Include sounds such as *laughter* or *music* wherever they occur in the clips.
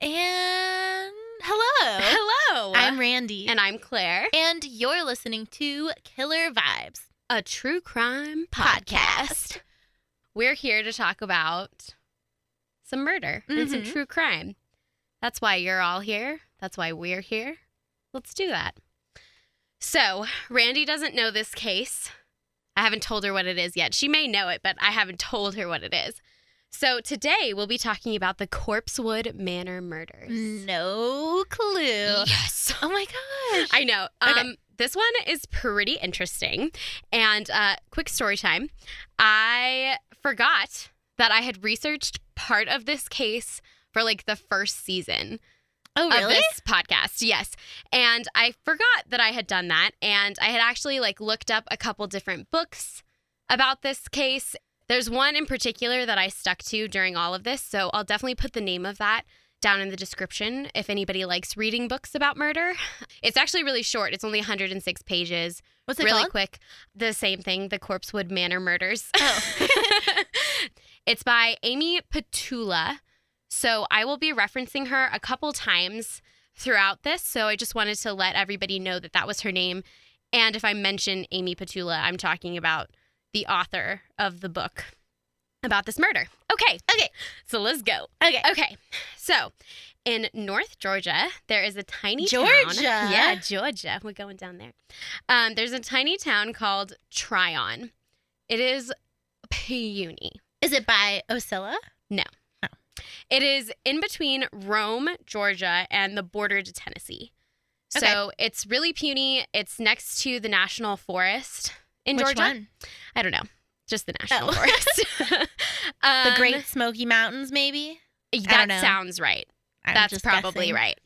And hello. Hello. I'm Randy. and I'm Claire. and you're listening to Killer Vibes A true crime podcast. We're here to talk about some murder and some Mhm. true crime. That's why you're all here. That's why we're here. Let's do that. So, Randy doesn't know this case. I haven't told her what it is yet. She may know it, but I haven't told her what it is. So, today we'll be talking about the Corpsewood Manor murders. No clue. Yes. Oh my gosh. I know. Okay. Um, this one is pretty interesting. And uh, quick story time. I forgot that I had researched part of this case for like the first season oh of really? this podcast. Yes. And I forgot that I had done that. And I had actually like looked up a couple different books about this case. There's one in particular that I stuck to during all of this. So I'll definitely put the name of that down in the description if anybody likes reading books about murder. *laughs* It's actually really short. It's only 106 pages. What's it really called? quick. The same thing, the Corpsewood Manor Murders. Oh. *laughs* it's by Amy Petulla. So I will be referencing her a couple times throughout this. So I just wanted to let everybody know that that was her name. And if I mention Amy Petulla, I'm talking about the author of the book about this murder. Okay. Okay. So let's go. Okay. Okay. So in North Georgia, there is a tiny town. Georgia? Yeah, Georgia. We're going down there. Um, there's a tiny town called Trion. It is puny. Is it by Ocilla? It is in between Rome, Georgia, and the border to Tennessee. So Okay. it's really puny. It's next to the National Forest in Which Georgia. one? I don't know. Just the National Oh. Forest. *laughs* *laughs* The Um, Great Smoky Mountains, maybe? That sounds right. I'm That's probably guessing. right.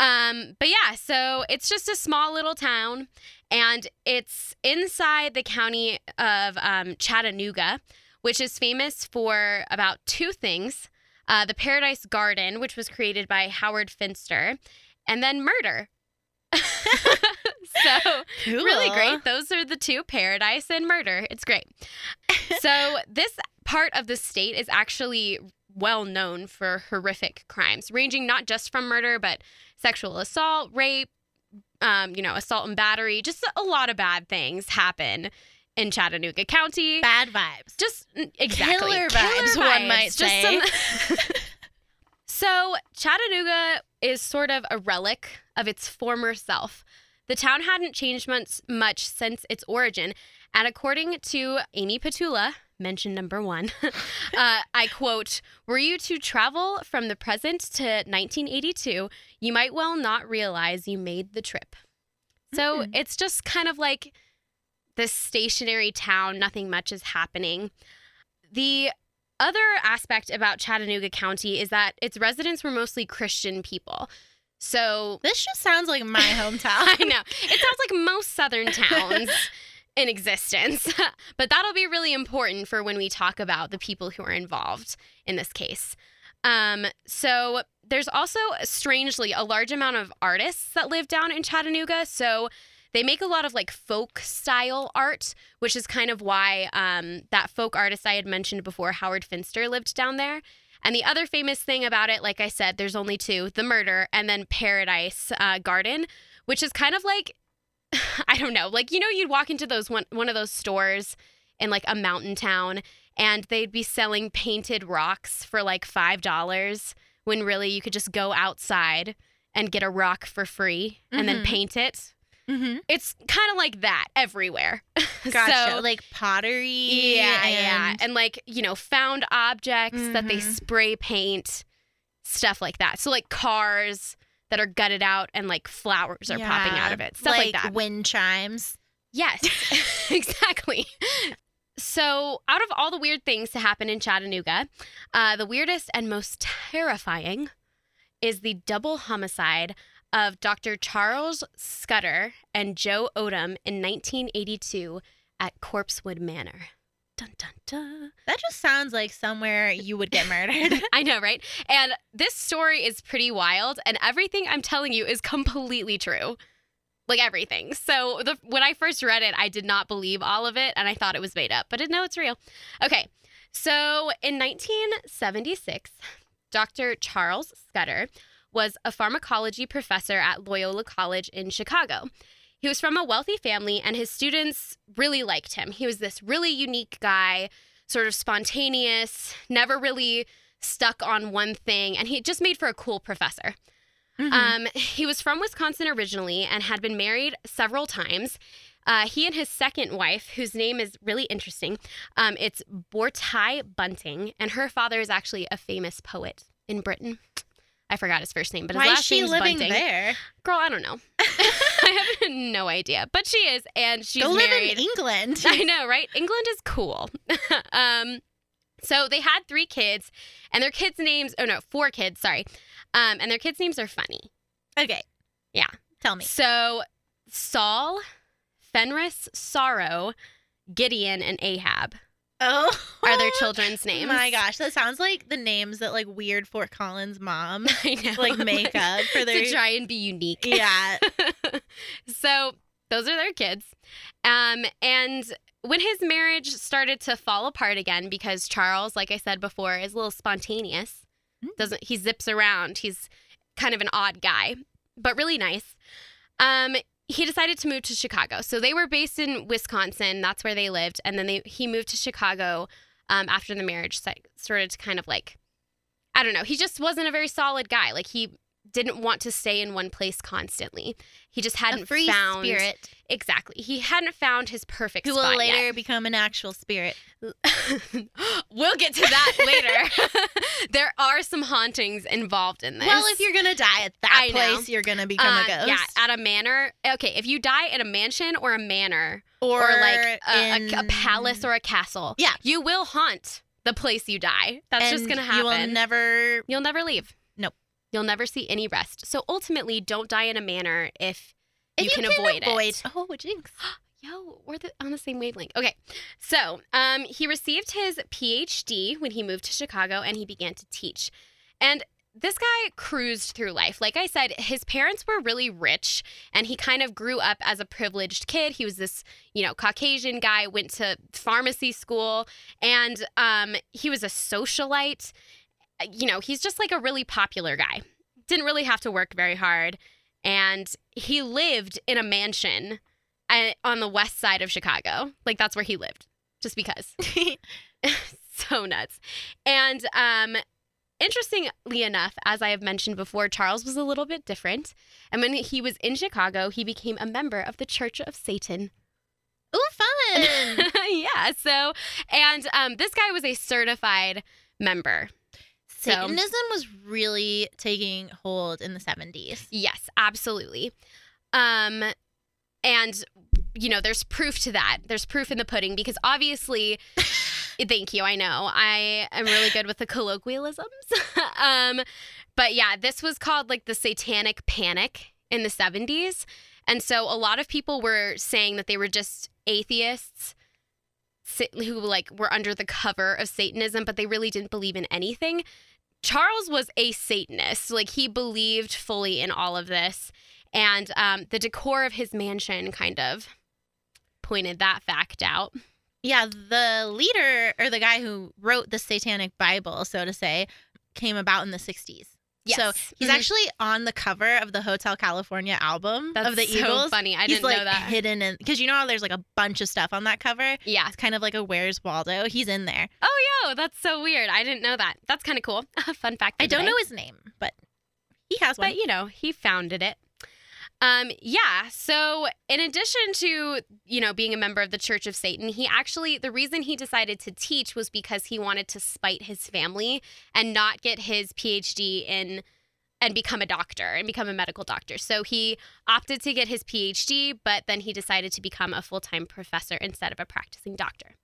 Um, but yeah, so it's just a small little town, and it's inside the county of um, Chattanooga, which is famous for about two things: uh, the Paradise Garden, which was created by Howard Finster, and then murder. *laughs* so really great. Those are the two paradise and murder. It's great. so, *laughs* this part of the state is actually well known for horrific crimes, ranging not just from murder, but sexual assault, rape, um, you know, assault and battery. Just a lot of bad things happen in Chattanooga County. Bad vibes. Just exactly Killer vibes, one might Just say. some- *laughs* *laughs* so Chattanooga is sort of a relic of its former self. The town hadn't changed much, much since its origin, and according to Amy Petulla, mention number one, *laughs* uh, I quote: "Were you to travel from the present to 1982, you might well not realize you made the trip." So Mm. it's just kind of like this stationary town, nothing much is happening. The other aspect about Chattanooga County is that its residents were mostly Christian people. So This just sounds like my *laughs* hometown. I know. It sounds like most southern *laughs* towns in existence. *laughs* but that'll be really important for when we talk about the people who are involved in this case. Um, so there's also strangely a large amount of artists that live down in Chattanooga. So they make a lot of like folk style art, which is kind of why um, that folk artist I had mentioned before, Howard Finster, lived down there. And the other famous thing about it, like I said, there's only two the murder and then Paradise uh, Garden, which is kind of like, *sighs* I don't know, like, you know, you'd walk into those one, one of those stores in like a mountain town and they'd be selling painted rocks for like $5 when really you could just go outside and get a rock for free and then Mhm. paint it. Mm-hmm. It's kind of like that everywhere. *laughs* Gotcha. So- like pottery. yeah, yeah. and- And like, you know, found objects that they Mhm. spray paint, stuff like that. So like cars that are gutted out and like flowers are popping out of it. Stuff like, that. wind chimes. Yes, *laughs* exactly. So, out of all the weird things to happen in Chattanooga, uh, the weirdest and most terrifying is the double homicide of Dr. Charles Scudder and Joe Odom in 1982 at Corpsewood Manor. Dun, dun, dun. That just sounds like somewhere you would get murdered. *laughs* I know, right? And this story is pretty wild, and everything I'm telling you is completely true. Like everything. So the, when I first read it, I did not believe all of it, and I thought it was made up, but no, it's real. Okay, so in 1976, Dr. Charles Scudder was a pharmacology professor at Loyola College in Chicago. He was from a wealthy family, and his students really liked him. He was this really unique guy, sort of spontaneous, never really stuck on one thing, and he just made for a cool professor. Mhm. Um, he was from Wisconsin originally and had been married several times. Uh, he and his second wife, whose name is really interesting, um, it's Bortai Bunting, and her father is actually a famous poet in Britain. I forgot his first name, but his Why last is she name's living Bunting. there? Girl, I don't know. *laughs* I have no idea, but she is, and she's Go live in England. *laughs* I know, right? England is cool. *laughs* um, so they had three kids, and their kids' names, oh no, four kids, sorry. Um, and their kids' names are funny. okay. Yeah. Tell me. So Saul, Fenris, Sorrow, Gideon, and Ahab Oh. are their children's names. My gosh, that sounds like the names that like weird Fort Collins mom *laughs* like make up *laughs* for their to try and be unique. Yeah. *laughs* so those are their kids. Um, and when his marriage started to fall apart again, because Charles, like I said before, is a little spontaneous. Mm. Doesn't he zips around? He's kind of an odd guy, but really nice. Um, he decided to move to Chicago. So they were based in Wisconsin. That's where they lived, and then they he moved to Chicago um, after the marriage started to kind of like, I don't know. He just wasn't a very solid guy. Like he didn't want to stay in one place constantly. He just hadn't found spirit exactly. He hadn't found his perfect who will later yet. become an actual spirit. *laughs* we'll get to that later. *laughs* *laughs* there are some hauntings involved in this. Well, if you're gonna die at that I know. place, you're gonna become Uh, a ghost. yeah, at a manor. Okay, if you die at a mansion or a manor or, or, like a, a- a palace or a castle, Yeah. you will haunt the place you die. That's just gonna happen. You will never. You'll never leave. You'll never see any rest. So ultimately, don't die in a manner if If you can avoid it. Oh, jinx! *gasps* Yo, we're the, on the same wavelength. Okay, so um, he received his PhD when he moved to Chicago and he began to teach. And this guy cruised through life. Like I said, his parents were really rich and he kind of grew up as a privileged kid. He was this, you know, Caucasian guy, went to pharmacy school, and um, he was a socialite. Uh, You know, he's just like a really popular guy. Didn't really have to work very hard. And he lived in a mansion uh, on the west side of Chicago. Like that's where he lived, just because. *laughs* *laughs* so nuts. And um, interestingly enough, as I have mentioned before, Charles was a little bit different. And when he was in Chicago, he became a member of the Church of Satan. Ooh, fun! *laughs* yeah. So, and um, this guy was a certified member. So- Satanism was really taking hold in the 70s. Yes, absolutely. Um, and you know, there's proof to that. There's proof in the pudding because obviously, *laughs* thank you. I know I am really good with the colloquialisms. *laughs* um, but yeah, this was called like the Satanic Panic in the 70s, and so a lot of people were saying that they were just atheists who like were under the cover of Satanism, but they really didn't believe in anything. Charles was a Satanist. Like he believed fully in all of this. And um, the decor of his mansion kind of pointed that fact out. Yeah, the leader or the guy who wrote the Satanic Bible, so to say, came about in the 60s. So he's Mhm. actually on the cover of the Hotel California album That's of the so Eagles. funny. I he's didn't like know that. hidden in because you know how there's like a bunch of stuff on that cover. Yeah. It's kind of like a Where's Waldo. He's in there. Oh, yo, that's so weird. I didn't know that. That's kind of cool. *laughs* Fun fact. I don't today. know his name, but he has one. but you know he founded it um yeah so in addition to you know being a member of the church of satan he actually the reason he decided to teach was because he wanted to spite his family and not get his phd in and become a doctor and become a medical doctor. So he opted to get his phd but then he decided to become a full-time professor instead of a practicing doctor.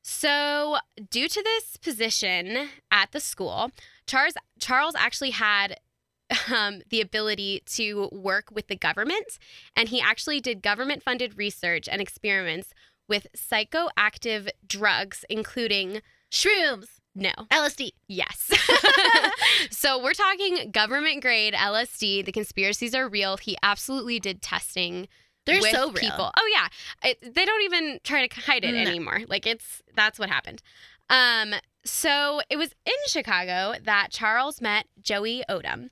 So due to this position at the school charles charles actually had um, the ability to work with the government. And he actually did government funded research and experiments with psychoactive drugs, including, Shrooms, no, LSD. yes. *laughs* so we're talking government grade LSD. The conspiracies are real. He absolutely did testing They're with so real. people. Oh yeah, it, they don't even try to hide it No. anymore. Like it's that's what happened. Um, so it was in Chicago that Charles met Joey Odom.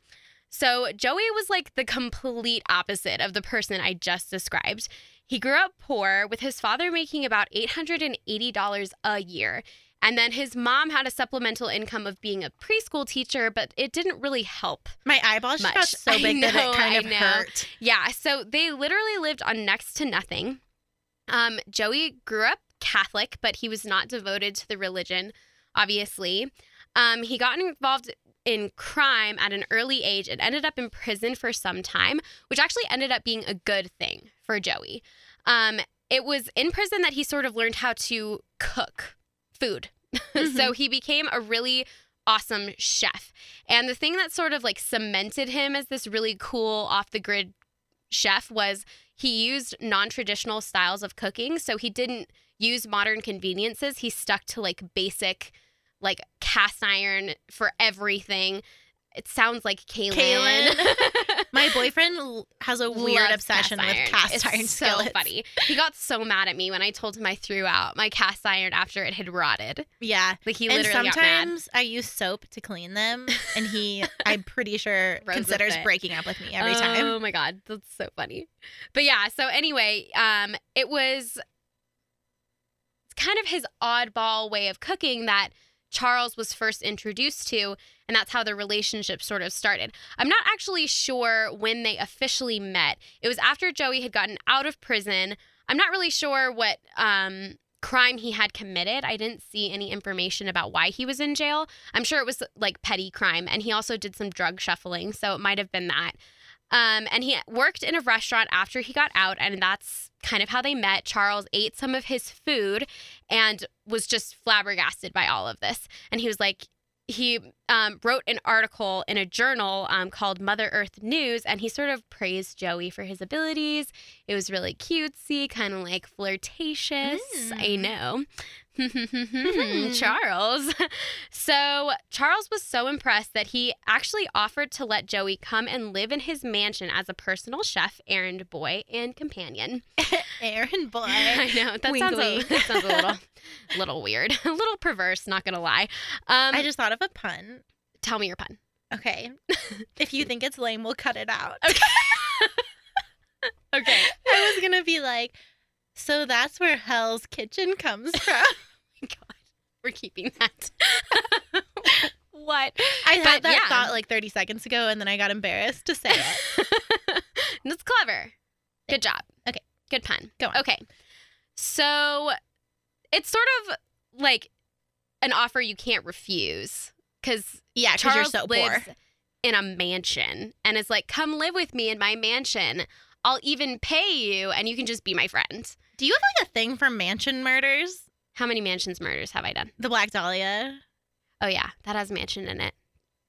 So Joey was like the complete opposite of the person I just described. He grew up poor, with his father making about $880 a year. And then his mom had a supplemental income of being a preschool teacher, but it didn't really help. My eyeballs just got so *laughs* big that know, it kind I of know. hurt. Yeah, so they literally lived on next to nothing. Um, Joey grew up Catholic, but he was not devoted to the religion, obviously. Um, he got involved in crime at an early age and ended up in prison for some time, which actually ended up being a good thing for Joey. Um, it was in prison that he sort of learned how to cook food. *laughs* so he became a really awesome chef. And the thing that sort of like cemented him as this really cool off the grid chef was he used non-traditional styles of cooking so he didn't use modern conveniences he stuck to like basic like cast iron for everything it sounds like Kaylin. Kaylin. *laughs* My boyfriend has a weird Loves obsession cast with iron. cast it's iron so skillets. funny he got so mad at me when i told him i threw out my cast iron after it had rotted Yeah. like he and literally got mad sometimes I use soap to clean them, and he, *laughs* I'm pretty sure, considers breaking up with me every time. Oh my god, that's so funny. But yeah, so anyway, um, it was it's kind of his oddball way of cooking that Charles was first introduced to, and that's how the relationship sort of started. I'm not actually sure when they officially met. It was after Joey had gotten out of prison. I'm not really sure what um crime he had committed. I didn't see any information about why he was in jail. I'm sure it was like petty crime, and he also did some drug shuffling, so it might have been that. Um, and he worked in a restaurant after he got out, and that's kind of how they met. Charles ate some of his food and was just flabbergasted by all of this. And he was like, he um, wrote an article in a journal um, called Mother Earth News, and he sort of praised Joey for his abilities. It was really cutesy, kind of like flirtatious. I Mm. know. *laughs* Charles. *laughs* So Charles was so impressed that he actually offered to let Joey come and live in his mansion as a personal chef, errand boy, and companion. *laughs* errand boy. I know that sounds a, that sounds a little, little weird, a little perverse. Not gonna lie. Um, I just thought of a pun. tell me your pun. Okay. if you think it's lame, we'll cut it out. Okay. okay. I was gonna be like, so that's where Hell's Kitchen comes *laughs* from. Oh God, we're keeping that. *laughs* what? I But had that yeah. thought like 30 seconds ago, and then I got embarrassed to say it. *laughs* That's clever. Good job. Okay. Good pun. Go on. Okay. So it's sort of like an offer you can't refuse because Yeah, Charles so poor. lives in a mansion and is like, come live with me in my mansion. I'll even pay you and you can just be my friend. Do you have like a thing for mansion murders? How many mansions murders have I done? The Black Dahlia. Oh, yeah. That has a mansion in it.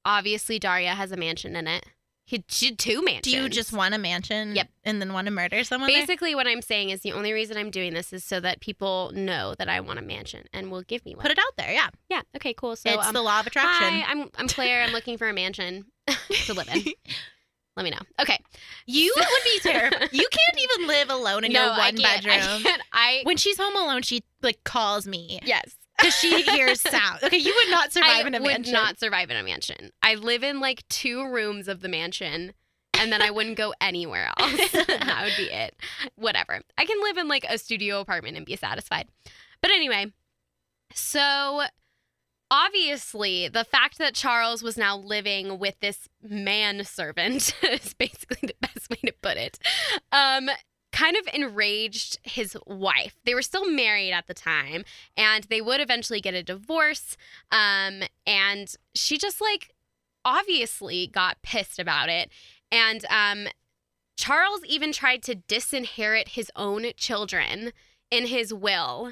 Obviously, Daria has a mansion in it. He had two mansions. Do you just want a mansion? Yep. And then want to murder someone? there? Basically, what I'm saying is the only reason I'm doing this is so that people know that I want a mansion and will give me one. Put it out there. Yeah. yeah. Okay. Cool. So it's um, the law of attraction. hi, I'm I'm Claire. I'm looking for a mansion *laughs* to live in. *laughs* Let me know. Okay. You would be *laughs* terrible. You can't even live alone in no, your one bedroom. I can't. I When she's home alone, she like calls me yes. because she hears *laughs* sound. Okay, you would not survive I in a mansion. I would not survive in a mansion. I live in like two rooms of the mansion. And then I wouldn't go anywhere *laughs* else. that would be it. Whatever. I can live in like a studio apartment and be satisfied. But anyway, so obviously the fact that Charles was now living with this manservant *laughs* is basically the best way to put it. Um kind of enraged his wife. They were still married at the time and they would eventually get a divorce. Um and she just like obviously got pissed about it and um Charles even tried to disinherit his own children in his will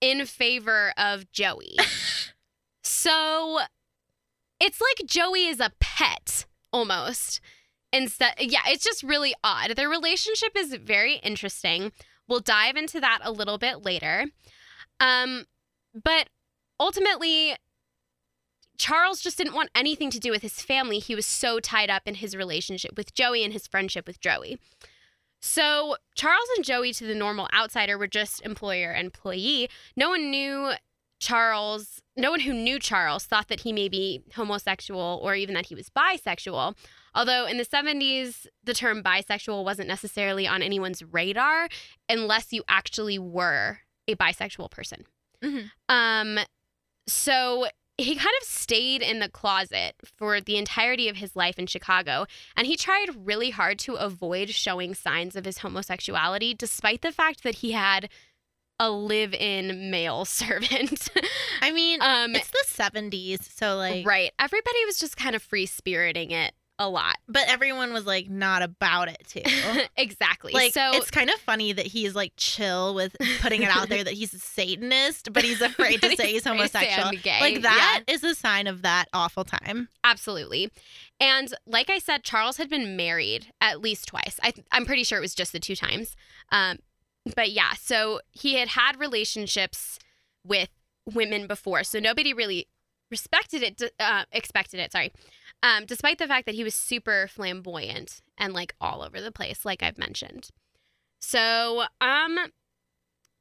in favor of Joey. *laughs* So it's like Joey is a pet almost. Instead, yeah, it's just really odd. Their relationship is very interesting. We'll dive into that a little bit later. Um, but ultimately, Charles just didn't want anything to do with his family. He was so tied up in his relationship with Joey and his friendship with Joey. So, Charles and Joey, to the normal outsider, were just employer employee. No one knew Charles, no one who knew Charles thought that he may be homosexual or even that he was bisexual. Although in the 70s, the term bisexual wasn't necessarily on anyone's radar unless you actually were a bisexual person. Mhm. Um, so he kind of stayed in the closet for the entirety of his life in Chicago, and he tried really hard to avoid showing signs of his homosexuality, despite the fact that he had a live-in male *laughs* servant. I mean, um, it's the 70s, so like, right. Everybody was just kind of free spiriting it a lot. but everyone was like not about it too. *laughs* exactly. Like, so it's kind of funny that he's like chill with putting it out there that he's a Satanist, but he's *laughs* afraid to say he's afraid to say homosexual. Like that Yeah. is a sign of that awful time. Absolutely. And like I said, Charles had been married at least twice. I, I'm pretty sure it was just the two times. Um, but yeah, so he had had relationships with women before, so nobody really respected it, uh, expected it. Sorry, um, despite the fact that he was super flamboyant and like all over the place, like I've mentioned. So, um,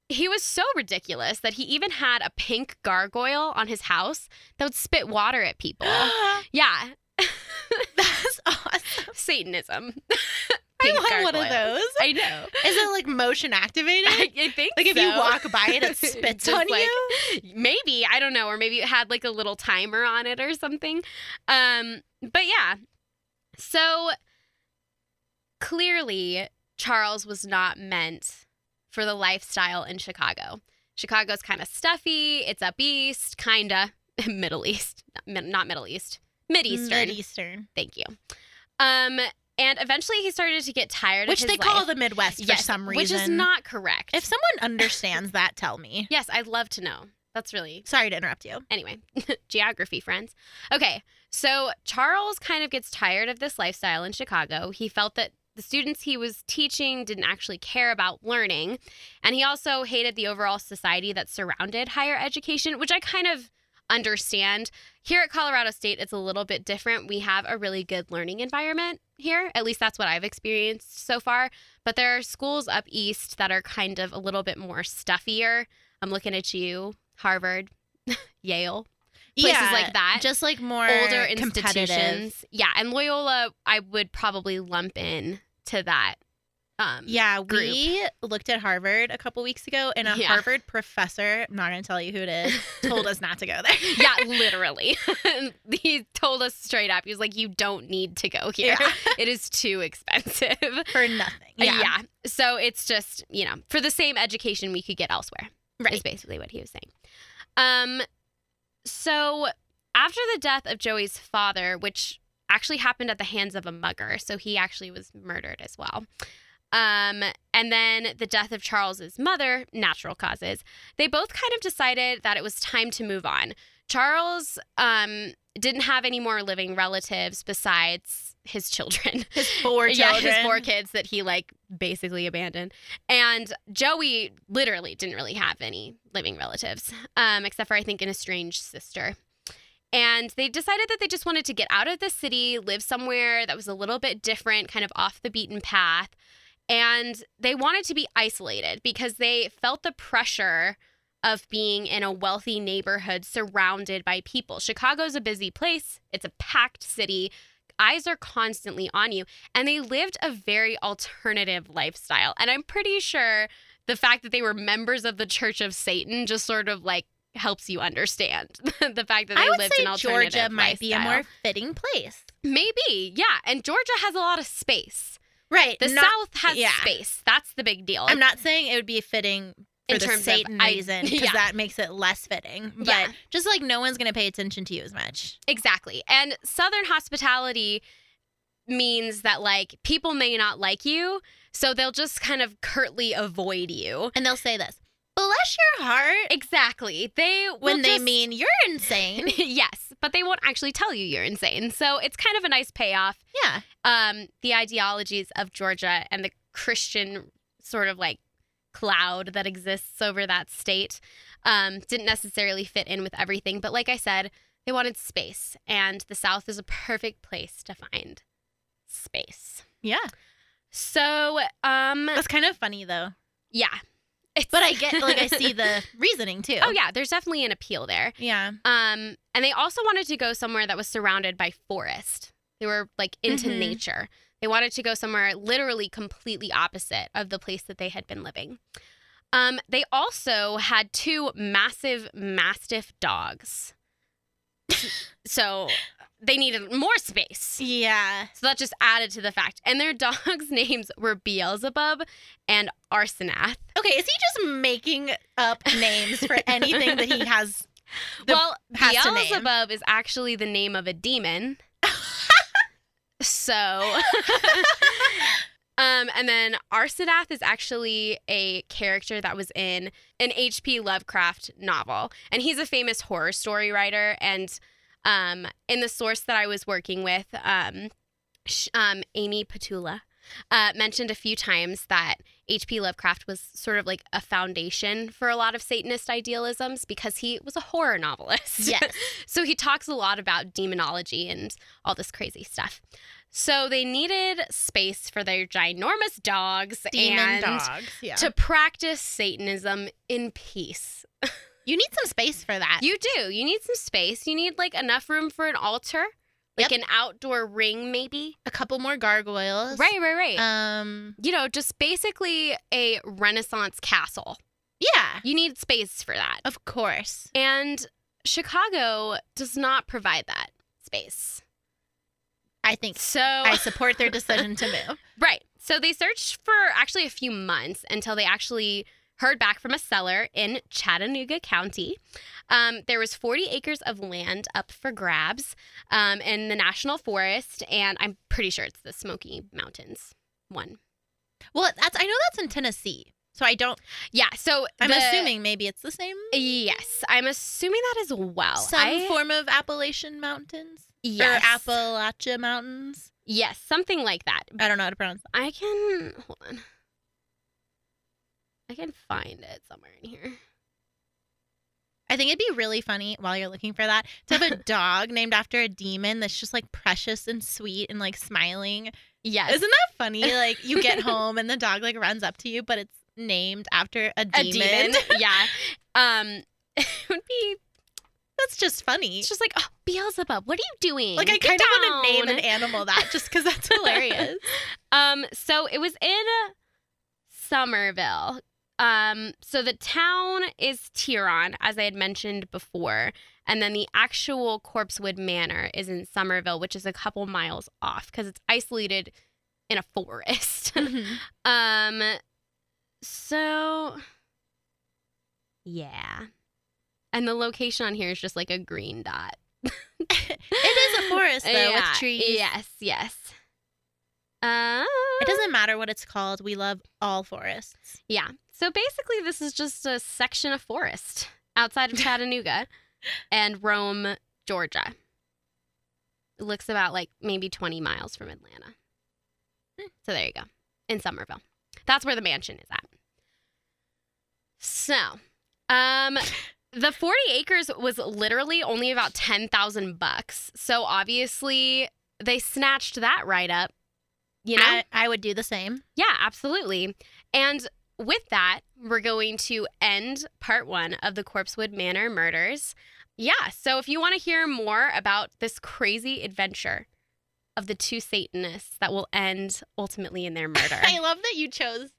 he was so ridiculous that he even had a pink gargoyle on his house that would spit water at people. *gasps* yeah, *laughs* That's awesome. Satanism. *laughs* I want one of those. I know. Is it like motion activated? I, I think like if you walk by it, it *laughs* spits on like- you. Maybe I don't know, or maybe it had like a little timer on it or something. Um, but yeah. So clearly, Charles was not meant for the lifestyle in Chicago. Chicago's kind of stuffy. It's up east, kinda *laughs* Middle East, not, not Middle East, Mid Eastern. Mid Eastern, Thank you. Um, and eventually he started to get tired which of they call life. the Midwest yes, for some reason. which is not correct. If someone understands that, tell me. *laughs* yes, I'd love to know. That's really Sorry to interrupt you. anyway. *laughs* geography, friends. Okay, so Charles kind of gets tired of this lifestyle in Chicago. He felt that the students he was teaching didn't actually care about learning, and he also hated the overall society that surrounded higher education, which I kind of understand. Here at Colorado State, it's a little bit different. We have a really good learning environment here. At least that's what I've experienced so far. But there are schools up east that are kind of a little bit more stuffier. I'm looking at you, Harvard, *laughs* Yale, places yeah, like that. Just like more older institutions. Yeah, and Loyola, I would probably lump in to that. Um, Yeah, group. we looked at Harvard a couple weeks ago, and a Yeah. Harvard professor, I'm not going to tell you who it is, *laughs* told us not to go there. *laughs* yeah, *laughs* literally. he told us straight up. He was like, "You don't need to go here. Yeah. It is too expensive." For nothing. Yeah. yeah. So it's just, you know, for the same education we could get elsewhere. right Is basically what he was saying. Um so after the death of Joey's father, which actually happened at the hands of a mugger, so he actually was murdered as well. Um, and then the death of Charles's mother, natural causes. They both kind of decided that it was time to move on. Charles um, didn't have any more living relatives besides his children. His *laughs* four Yeah, his four kids that he like basically abandoned. And Joey literally didn't really have any living relatives, um, except for I think an estranged sister. And they decided that they just wanted to get out of the city, live somewhere that was a little bit different, kind of off the beaten path. And they wanted to be isolated because they felt the pressure of being in a wealthy neighborhood surrounded by people. Chicago's a busy place, it's a packed city. Eyes are constantly on you. And they lived a very alternative lifestyle. And I'm pretty sure the fact that they were members of the Church of Satan just sort of like helps you understand *laughs* the fact that they I would lived say an alternative Georgia might be a more fitting place. maybe yeah and Georgia has a lot of space Right. the not- South has yeah. space that's the big deal I'm not saying it would be fitting for In the terms of- Satan I- reason *laughs* because yeah. that makes it less fitting. But Yeah. just like no one's going to pay attention to you as much. Exactly. And Southern hospitality means that like people may not like you, so they'll just kind of curtly avoid you. And they'll say this, bless your heart, Exactly. They when they just- mean you're insane. *laughs* yes, but they won't actually tell you you're insane. So it's kind of a nice payoff. yeah. Um, the ideologies of Georgia and the Christian sort of like cloud that exists over that state um, didn't necessarily fit in with everything. But like I said, they wanted space, and the South is a perfect place to find space. Yeah. So, um, That's kind of funny though. yeah. It's, But I get, like, I see *laughs* the reasoning too. oh yeah, there's definitely an appeal there. Yeah. Um, and they also wanted to go somewhere that was surrounded by forest. They were like into Mhm. nature. They wanted to go somewhere literally completely opposite of the place that they had been living. Um, they also had two massive mastiff dogs. *laughs* so they needed more space. Yeah. So that just added to the fact. And their *laughs* dogs' names were Beelzebub and Arsinath. Okay, is he just making up names for *laughs* anything that he has? Well, has. Beelzebub is actually the name of a demon. *laughs* so Um, and then Arsadath is actually a character that was in an H.P. Lovecraft novel, and he's a famous horror story writer. And um, in the source that I was working with, um, sh- um, Amy Petulla uh, mentioned a few times that H.P. Lovecraft was sort of like a foundation for a lot of Satanist idealisms because he was a horror novelist. *laughs* Yes. so he talks a lot about demonology and all this crazy stuff. So they needed space for their ginormous dogs Demon and dogs. Yeah. to practice Satanism in peace. *laughs* you need some space for that. You do. You need some space. You need like enough room for an altar, like Yep. an outdoor ring, maybe. a couple more gargoyles. Right, right, right. Um. you know, just basically a Renaissance castle. Yeah. You need space for that. Of course. And Chicago does not provide that space. I think So I support their decision to *laughs* move. Right. So they searched for actually a few months until they actually heard back from a seller in Chattanooga County. Um, there was 40 acres of land up for grabs um, in the national forest, and I'm pretty sure it's the Smoky Mountains one. Well, that's I know that's in Tennessee, so I don't. Yeah. So I'm the- assuming maybe it's the same. Yes, I'm assuming that as well. some I- form of Appalachian Mountains yes, or Appalachia Mountains. yes, something like that. I don't know how to pronounce. That. I can hold on. I can find it somewhere in here. I think it'd be really funny while you're looking for that to have a *laughs* dog named after a demon that's just like precious and sweet and like smiling. Yes. Isn't that funny? *laughs* Like you get home and the dog like runs up to you, but it's named after a a demon. demon. *laughs* yeah. Um, it would be. That's just funny. It's just like, oh, Beelzebub, what are you doing? Like I Get kind of want to name an animal that just because that's hilarious. Um, so it was in Summerville. Um, so the town is Trion, as I had mentioned before, and then the actual Corpsewood Manor is in Summerville, which is a couple miles off because it's isolated in a forest. *laughs* Mhm. um, so yeah, and the location on here is just like a green dot. *laughs* it is a forest though with *laughs* trees. Yes, yes. Uh, It doesn't matter what it's called. We love all forests. Yeah. So basically, this is just a section of forest outside of *laughs* Chattanooga and Rome, Georgia. It looks about like maybe 20 miles from Atlanta. Hmm. So there you go. In Summerville. That's where the mansion is at. So, um, *laughs* the 40 acres was literally only about 10,000 bucks. So obviously, they snatched that right up. You know? I, I would do the same. Yeah, absolutely. And with that, we're going to end part one of the Corpsewood Manor murders. Yeah, so if you want to hear more about this crazy adventure of the two Satanists that will end ultimately in their *laughs* murder. I love that you chose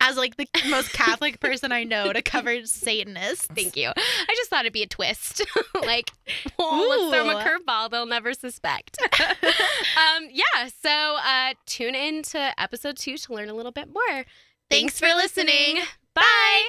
as like the *laughs* most Catholic person I know to cover Satanists. Thank you. I just thought it'd be a twist. *laughs* like, *laughs* oh, let's throw them a curveball. They'll never suspect. um, yeah, so uh, tune in to episode two to learn a little bit more. Thanks for listening. Bye.